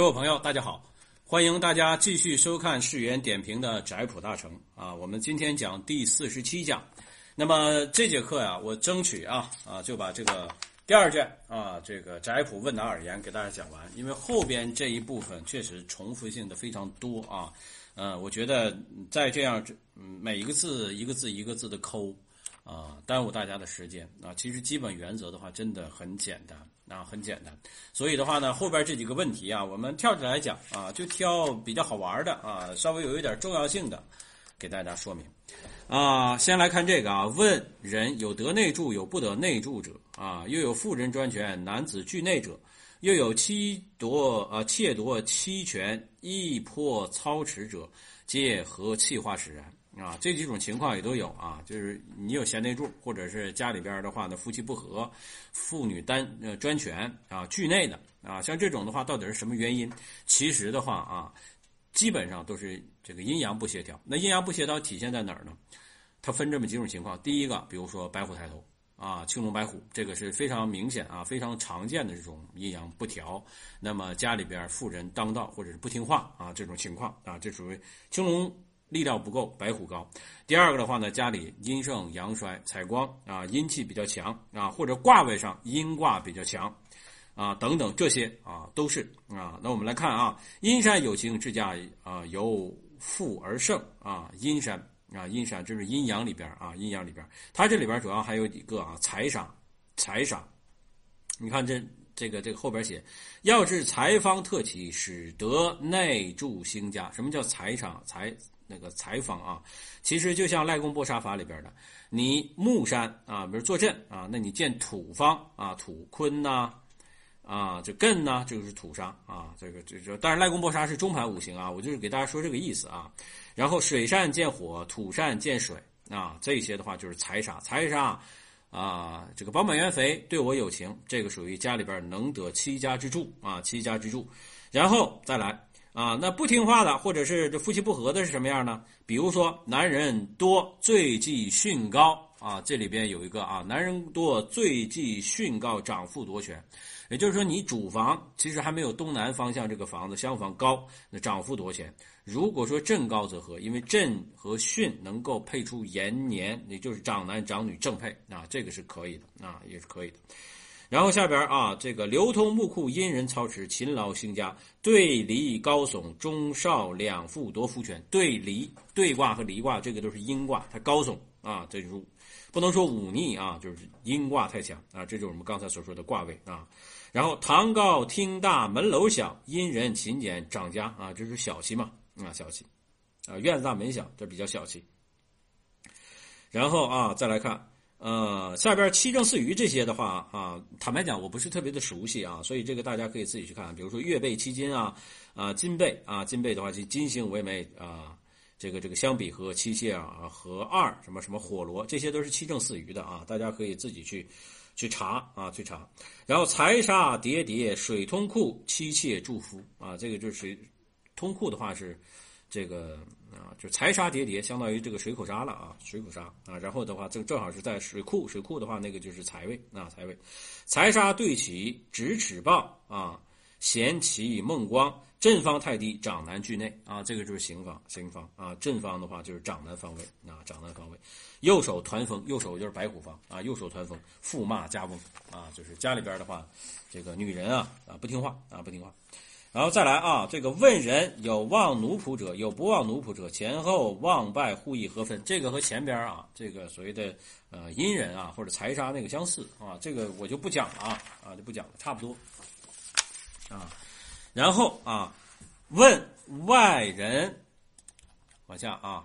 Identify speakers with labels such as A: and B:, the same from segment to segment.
A: 各位朋友，大家好，欢迎大家继续收看世源点评的宅谱大成啊。我们今天讲第四十七讲，那么这节课呀，我争取啊啊就把这个第二卷啊这个宅谱问答耳言给大家讲完，因为后边这一部分确实重复性的非常多啊。呃，我觉得再这样，每一个字一个字一个字的抠啊，耽误大家的时间啊。其实基本原则的话，真的很简单。啊，很简单，所以的话呢，后边这几个问题啊，我们跳着来讲啊，就挑比较好玩的啊，稍微有一点重要性的，给大家说明。啊，先来看这个啊，问人有得内助，有不得内助者啊，又有妇人专权，男子惧内者，又有妻夺啊窃夺妻权，易破操持者，皆何气化使然？啊，这几种情况也都有啊，就是你有贤内助，或者是家里边的话呢，夫妻不和，妇女单呃专权啊，惧内的啊，像这种的话，到底是什么原因？其实的话啊，基本上都是这个阴阳不协调。那阴阳不协调体现在哪儿呢？它分这么几种情况。第一个，比如说白虎抬头啊，青龙白虎，这个是非常明显啊，非常常见的这种阴阳不调。那么家里边妇人当道或者是不听话啊，这种情况啊，这属于青龙。力量不够，白虎高。第二个的话呢，家里阴盛阳衰，采光啊，阴气比较强啊，或者卦位上阴卦比较强啊，等等这些啊都是啊。那我们来看啊，阴山有情之家啊，由富而盛啊，阴山啊，阴山这是阴阳里边啊，阴阳里边，它这里边主要还有几个啊，财煞，财煞。你看这这个这个后边写，要治财方特起，使得内助兴家。什么叫财煞？财？那个财方啊，其实就像赖公剥杀法里边的，你木山啊，比如坐镇啊，那你建土方啊，土坤呐，啊，这艮呐，就是土杀啊，这个这这，但是赖公剥杀是中盘五行啊，我就是给大家说这个意思啊。然后水善见火，土善见水啊，这些的话就是财杀，财杀啊，这个饱满元肥对我有情，这个属于家里边能得七家之助啊，七家之助，然后再来。啊，那不听话的，或者是这夫妻不和的是什么样呢？比如说，男人多罪忌训高啊，这里边有一个啊，男人多罪忌训高，长父夺权，也就是说，你主房其实还没有东南方向这个房子相房高，那长父夺权。如果说正高则和，因为正和巽能够配出延年，也就是长男长女正配啊，这个是可以的啊，也是可以的。然后下边啊，这个流通木库，阴人操持，勤劳兴家，对离高耸，中少两副夺夫权。对离对卦和离卦，这个都是阴卦，它高耸啊，这就是不能说忤逆啊，就是阴卦太强啊，这就是我们刚才所说的卦位啊。然后堂高厅大，门楼小，阴人勤俭，长家啊，这是小气嘛啊，小气啊，院子大门小，这比较小气。然后啊，再来看。呃，下边七正四余这些的话啊，坦白讲我不是特别的熟悉啊，所以这个大家可以自己去看，比如说月背七金啊，啊金背啊金背的话就金星为媒啊，这个这个相比和七泄啊和二什么什么火罗这些都是七正四余的啊，大家可以自己去去查啊去查，然后财杀叠叠水通库妻妾祝福啊，这个就是通库的话是这个。啊，就财杀叠叠，相当于这个水口沙了啊，水口沙啊。然后的话，这正好是在水库，水库的话，那个就是财位啊，财位。财杀对起，直尺棒啊，咸起梦光，正方太低，长男居内啊，这个就是刑方，刑方啊。正方的话就是长男方位啊，长男方位。右手团风，右手就是白虎方啊，右手团风，驸马家翁啊，就是家里边的话，这个女人啊啊不听话啊不听话。然后再来啊，这个问人有望奴仆者，有不望奴仆者，前后望败互益何分？这个和前边啊，这个所谓的呃阴人啊或者财杀那个相似啊，这个我就不讲了啊啊就不讲了，差不多啊。然后啊，问外人往下啊，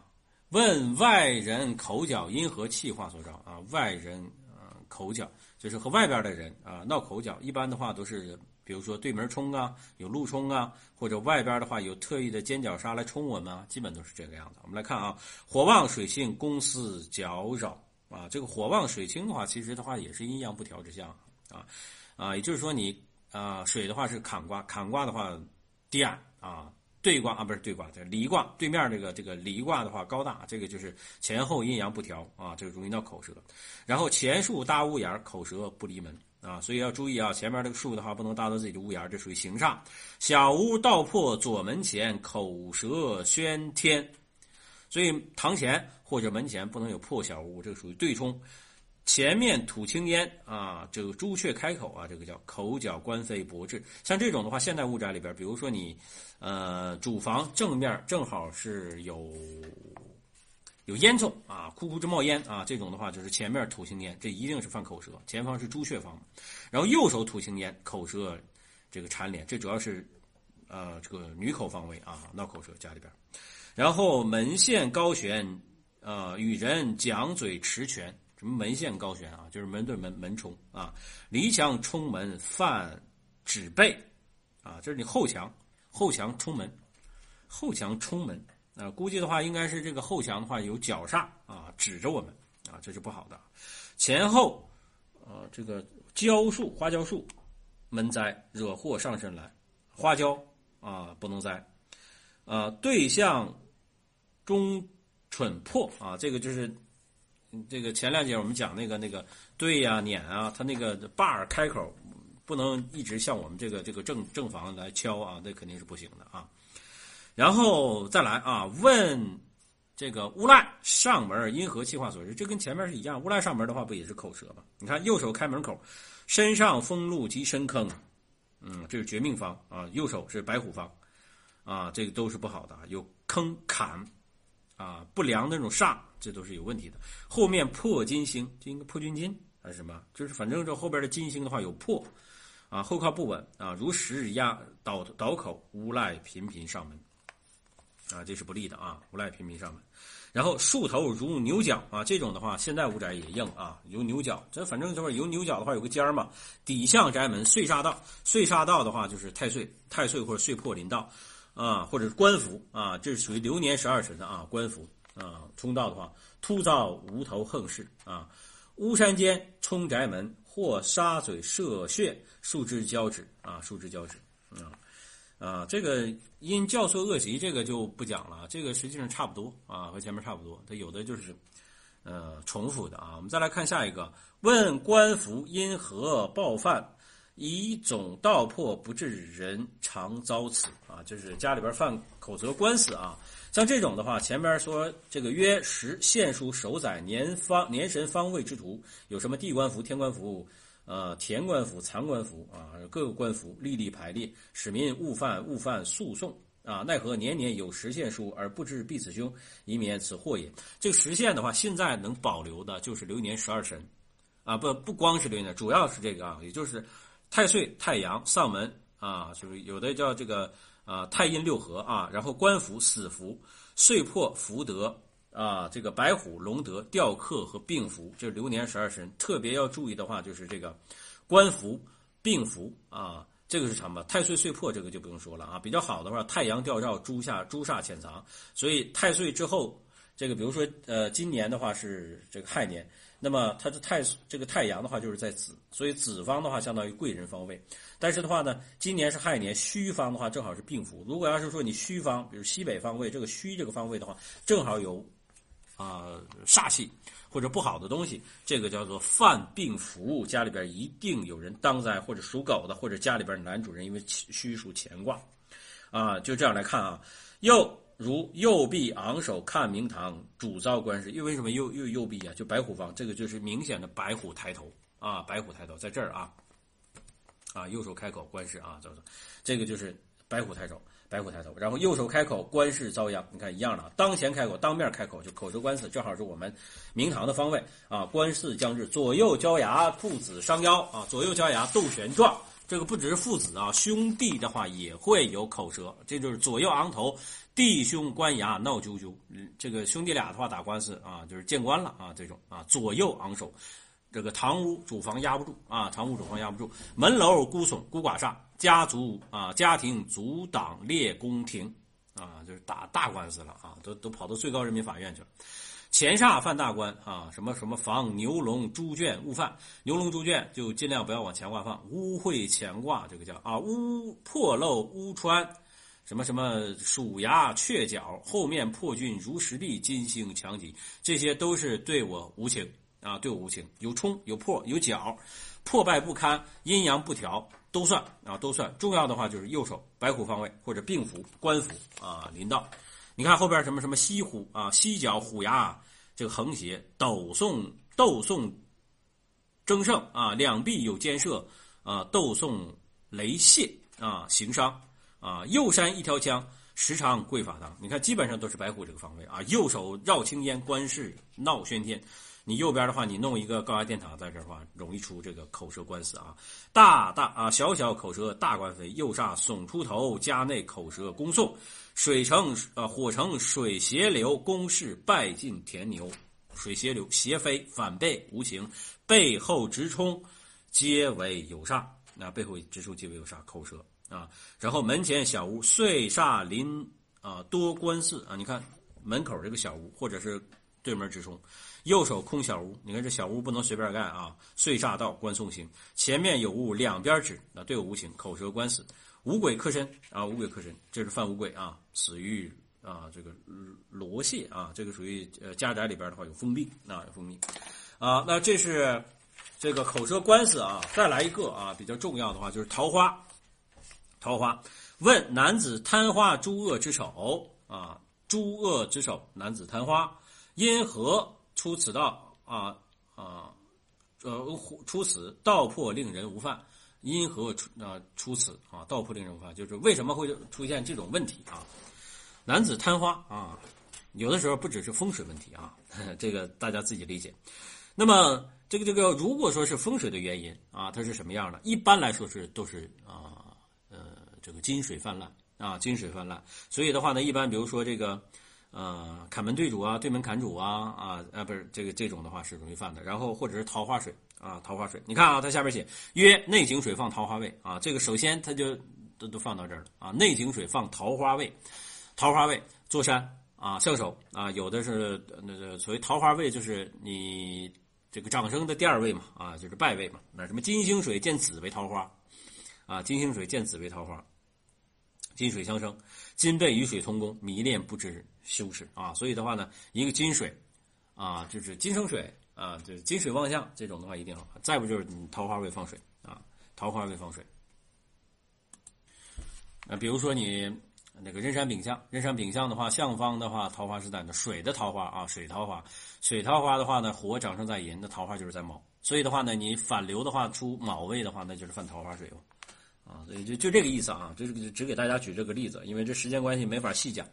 A: 问外人口角因何气化所招啊？外人啊口角就是和外边的人啊闹口角，一般的话都是。比如说对门冲啊，有路冲啊，或者外边的话有特意的尖角杀来冲我们啊，基本都是这个样子。我们来看啊，火旺水性，公司搅扰啊。这个火旺水清的话，其实的话也是阴阳不调之象啊啊，也就是说你啊水的话是坎卦，坎卦的话低矮啊，对卦啊不是对卦，这离卦对面这个这个离卦的话高大，这个就是前后阴阳不调啊，这个容易闹口舌。然后前树大屋檐，口舌不离门。啊，所以要注意啊，前面这个树的话不能搭到自己的屋檐，这属于行煞。小屋道破左门前，口舌喧天，所以堂前或者门前不能有破小屋，这个属于对冲。前面吐青烟啊，这个朱雀开口啊，这个叫口角官非博智。像这种的话，现代屋宅里边，比如说你，呃，主房正面正好是有有烟囱啊，哭哭直冒烟啊，这种的话就是前面吐青烟，这一定是犯口舌。前方是朱雀方，然后右手吐青烟，口舌这个缠连，这主要是呃这个女口方位啊，闹口舌家里边。然后门线高悬，呃，与人讲嘴持拳。什么门线高悬啊？就是门对门门冲啊，离墙冲门犯指背啊，这是你后墙后墙冲门，后墙冲门啊，估计的话应该是这个后墙的话有角煞啊，指着我们啊，这是不好的。前后啊，这个蕉树花椒树门栽惹祸上身来，花椒啊不能栽啊，对象中蠢破啊，这个就是。这个前两节我们讲那个那个对呀撵啊，它那个把儿开口不能一直向我们这个这个正正房来敲啊，那肯定是不行的啊。然后再来啊，问这个乌赖上门因何气化所致？这跟前面是一样，乌赖上门的话不也是口舌吗？你看右手开门口，身上封路及深坑，嗯，这是绝命方啊。右手是白虎方啊，这个都是不好的，有坑坎啊，不良的那种煞。这都是有问题的。后面破金星，这应该破军金还是什么？就是反正这后边的金星的话有破，啊，后靠不稳啊，如石压倒倒口，无赖频频上门，啊，这是不利的啊，无赖频频上门。然后树头如牛角啊，这种的话，现在屋宅也硬啊，有牛角。这反正就是有牛角的话，有个尖儿嘛。底向宅门碎煞道，碎煞道的话就是太岁，太岁或者岁破临道，啊，或者是官符啊，这是属于流年十二辰的啊，官符。啊，冲道的话，突遭无头横事啊！巫山间冲宅门，或沙嘴射穴，树枝交趾啊，树枝交趾啊啊！这个因教唆恶习，这个就不讲了。这个实际上差不多啊，和前面差不多。它有的就是呃重复的啊。我们再来看下一个，问官服因何暴犯？以总道破不治人，常遭此啊！就是家里边犯口舌官司啊。像这种的话，前边说这个约时现书守宰年方年神方位之图，有什么地官符、天官符、呃田官符、残官符啊，各个官符历历排列，使民误犯误犯诉讼啊。奈何年年有实现书而不知必此凶，以免此祸也。这个实现的话，现在能保留的就是流年十二神啊，不不光是流年，主要是这个啊，也就是太岁、太阳、丧门啊，就是有的叫这个。啊，太阴六合啊，然后官符、死符、岁破、福德啊，这个白虎、龙德、吊克和病符，这是流年十二神。特别要注意的话，就是这个官符、病符啊，这个是什么？太岁岁破，这个就不用说了啊。比较好的话，太阳吊照，朱下朱煞潜藏，所以太岁之后，这个比如说呃，今年的话是这个亥年。那么它的太这个太阳的话就是在子，所以子方的话相当于贵人方位。但是的话呢，今年是亥年，戌方的话正好是病符。如果要是说你戌方，比如西北方位，这个戌这个方位的话，正好有啊煞气或者不好的东西，这个叫做犯病服务。家里边一定有人当灾，或者属狗的，或者家里边男主人因为虚属乾卦，啊，就这样来看啊，又。如右臂昂首看明堂，主遭官司。又为什么右右右臂啊？就白虎方，这个就是明显的白虎抬头啊！白虎抬头在这儿啊，啊，右手开口官司啊，走走，这个就是白虎抬头，白虎抬头。然后右手开口官司遭殃，你看一样的，当前开口，当面开口就口舌官司，正好是我们明堂的方位啊。官司将至，左右交牙，父子伤腰啊，左右交牙斗旋状。这个不只是父子啊，兄弟的话也会有口舌，这就是左右昂头。弟兄官衙闹啾啾，嗯这个兄弟俩的话打官司啊，就是见官了啊，这种啊左右昂首，这个堂屋主房压不住啊，堂屋主房压不住，门楼孤耸孤寡煞，家族啊家庭阻挡列宫廷啊，就是打大官司了啊，都都跑到最高人民法院去了，前煞犯大官啊，什么什么防牛龙猪圈勿犯，牛龙猪圈就尽量不要往前挂放，污秽乾卦这个叫啊污破漏污穿。什么什么鼠牙雀角，后面破军如石壁，金星强敌，这些都是对我无情啊，对我无情，有冲有破有角，破败不堪、阴阳不调都算啊，都算。重要的话就是右手白虎方位或者病符、官符啊临到。你看后边什么什么西虎啊，西角虎牙，这个横斜斗送斗送争胜啊，两臂有箭射啊，斗送雷泄啊，行伤啊，右山一条枪。时常贵法堂，你看基本上都是白虎这个方位啊。右手绕青烟，官事闹喧天。你右边的话，你弄一个高压电塔在这儿的话，容易出这个口舌官司啊。大大啊，小小口舌大官非。右煞耸出头，家内口舌恭送。水成啊，火成水斜流，公事败尽田牛。水斜流，斜飞反背无情，背后直冲，皆为有煞。那背后直冲皆为有煞，口舌。啊，然后门前小屋，岁煞临啊，多官司啊。你看门口这个小屋，或者是对门直冲，右手空小屋。你看这小屋不能随便干啊。岁煞到，官送行。前面有物，两边指啊，对我无情，口舌官司。五鬼克身啊，五鬼克身，这是犯五鬼啊，死于啊这个罗泄啊，这个属于呃家宅里边的话有封闭啊，有封闭啊。那这是这个口舌官司啊。再来一个啊，比较重要的话就是桃花。桃花问男子贪花诸恶之首啊，诸恶之首，男子贪花，因何出此道啊啊？呃，出此道破令人无犯，因何出啊出此啊？道破令人无犯，就是为什么会出现这种问题啊？男子贪花啊，有的时候不只是风水问题啊，这个大家自己理解。那么这个这个，如果说是风水的原因啊，它是什么样的？一般来说是都是啊呃。这个金水泛滥啊，金水泛滥，所以的话呢，一般比如说这个，呃，砍门对主啊，对门砍主啊，啊啊，不是这个这种的话是容易犯的。然后或者是桃花水啊，桃花水，你看啊，它下边写曰内井水放桃花位啊，这个首先它就都都放到这儿了啊，内井水放桃花位，桃花位坐山啊，相守啊，有的是那个所谓桃花位就是你这个长生的第二位嘛啊，就是败位嘛，那什么金星水见紫为桃花啊，金星水见紫为桃花。金水相生，金被与水同宫，迷恋不知羞耻啊！所以的话呢，一个金水，啊，就是金生水啊，就是金水旺相这种的话一定好。再不就是桃花位放水啊，桃花位放水。那比如说你那个壬山丙相，壬山丙相的话，相方的话，桃花是在那水的桃花啊，水桃花，水桃花的话呢，火长生在寅，那桃花就是在卯，所以的话呢，你反流的话出卯位的话，那就是犯桃花水了。啊，所以就就这个意思啊，就是只给大家举这个例子，因为这时间关系没法细讲，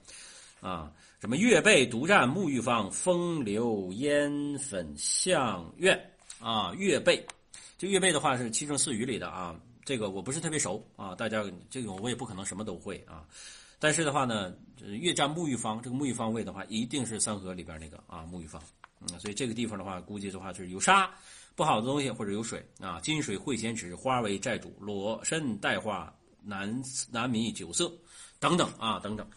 A: 啊，什么月背独占沐浴方，风流烟粉相院啊，月背，这月背的话是七正四余里的啊，这个我不是特别熟啊，大家这个我也不可能什么都会啊，但是的话呢，月占沐浴方，这个沐浴方位的话，一定是三合里边那个啊沐浴方，嗯，所以这个地方的话，估计的话就是有沙。不好的东西或者有水啊，金水会咸池，花为债主，裸身带花，难难迷酒色，等等啊，等等，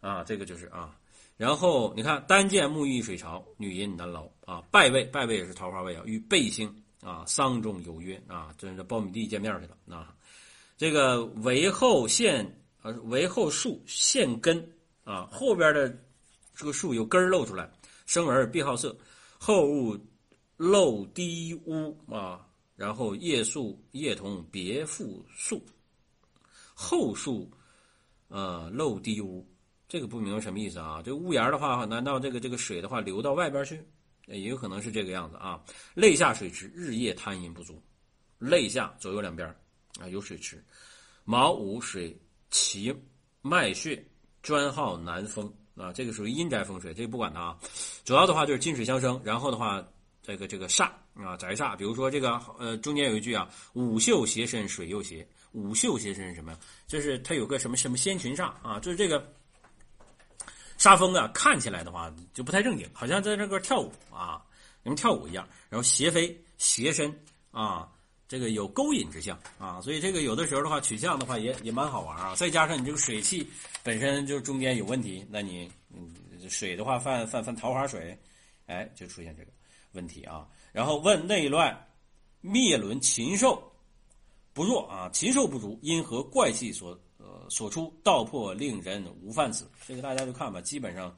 A: 啊，这个就是啊，然后你看单见沐浴水潮，女淫难劳啊，拜位拜位也是桃花位啊，与背星啊，丧中有约啊，这是苞米地见面去了啊，这个为后现呃为后树现根啊，后边的这个树有根露出来，生儿必好色，后物。漏低屋啊，然后叶树叶同别复宿，后树，呃，漏低屋，这个不明白什么意思啊？这屋檐的话，难道这个这个水的话流到外边去？也有可能是这个样子啊。肋下水池，日夜贪淫不足，肋下左右两边啊有水池，卯午水其脉穴，专好南风啊，这个属于阴宅风水，这个不管它啊。主要的话就是金水相生，然后的话。这个这个煞啊，宅煞，比如说这个呃，中间有一句啊，五秀斜身，水又斜。五秀斜身是什么呀？就是它有个什么什么仙群煞啊，就是这个煞风啊，看起来的话就不太正经，好像在这个跳舞啊，跟跳舞一样。然后斜飞斜身啊，这个有勾引之象啊，所以这个有的时候的话取向的话也也蛮好玩啊。再加上你这个水气本身就中间有问题，那你嗯水的话犯犯犯桃花水，哎，就出现这个。问题啊，然后问内乱，灭伦禽兽不弱啊，禽兽不足，因何怪气所呃所出，道破令人无犯死。这个大家就看吧，基本上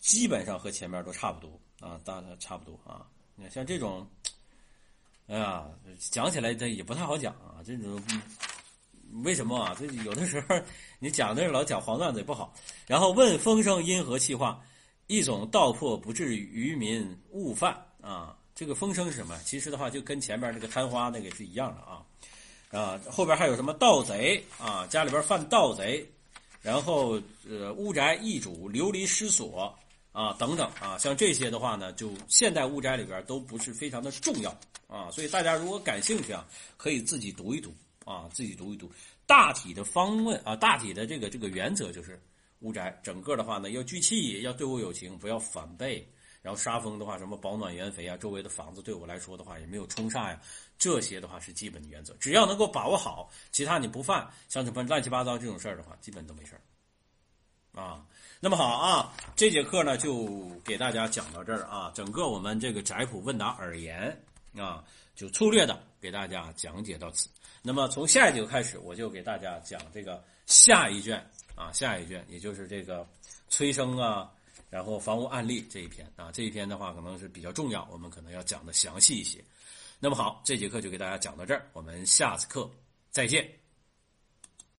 A: 基本上和前面都差不多啊，大差不多啊。你看像这种哎呀，讲起来这也不太好讲啊，这种为什么啊？这有的时候你讲的老讲黄段子也不好。然后问风声因何气化，一种道破不至于民误犯啊。这个风声是什么？其实的话就跟前面那个贪花那个是一样的啊啊。后边还有什么盗贼啊？家里边犯盗贼，然后呃屋宅易主、流离失所啊等等啊，像这些的话呢，就现代屋宅里边都不是非常的重要啊。所以大家如果感兴趣啊，可以自己读一读啊，自己读一读。大体的方问啊，大体的这个这个原则就是屋宅整个的话呢要聚气，要对我有情，不要反背。然后杀风的话，什么保暖原肥啊，周围的房子对我来说的话也没有冲煞呀，这些的话是基本的原则。只要能够把握好，其他你不犯，像什么乱七八糟这种事儿的话，基本都没事儿。啊，那么好啊，这节课呢就给大家讲到这儿啊，整个我们这个宅谱问答而言啊，就粗略的给大家讲解到此。那么从下一节开始，我就给大家讲这个下一卷啊，下一卷也就是这个催生啊。然后房屋案例这一篇啊，这一篇的话可能是比较重要，我们可能要讲的详细一些。那么好，这节课就给大家讲到这儿，我们下次课再见。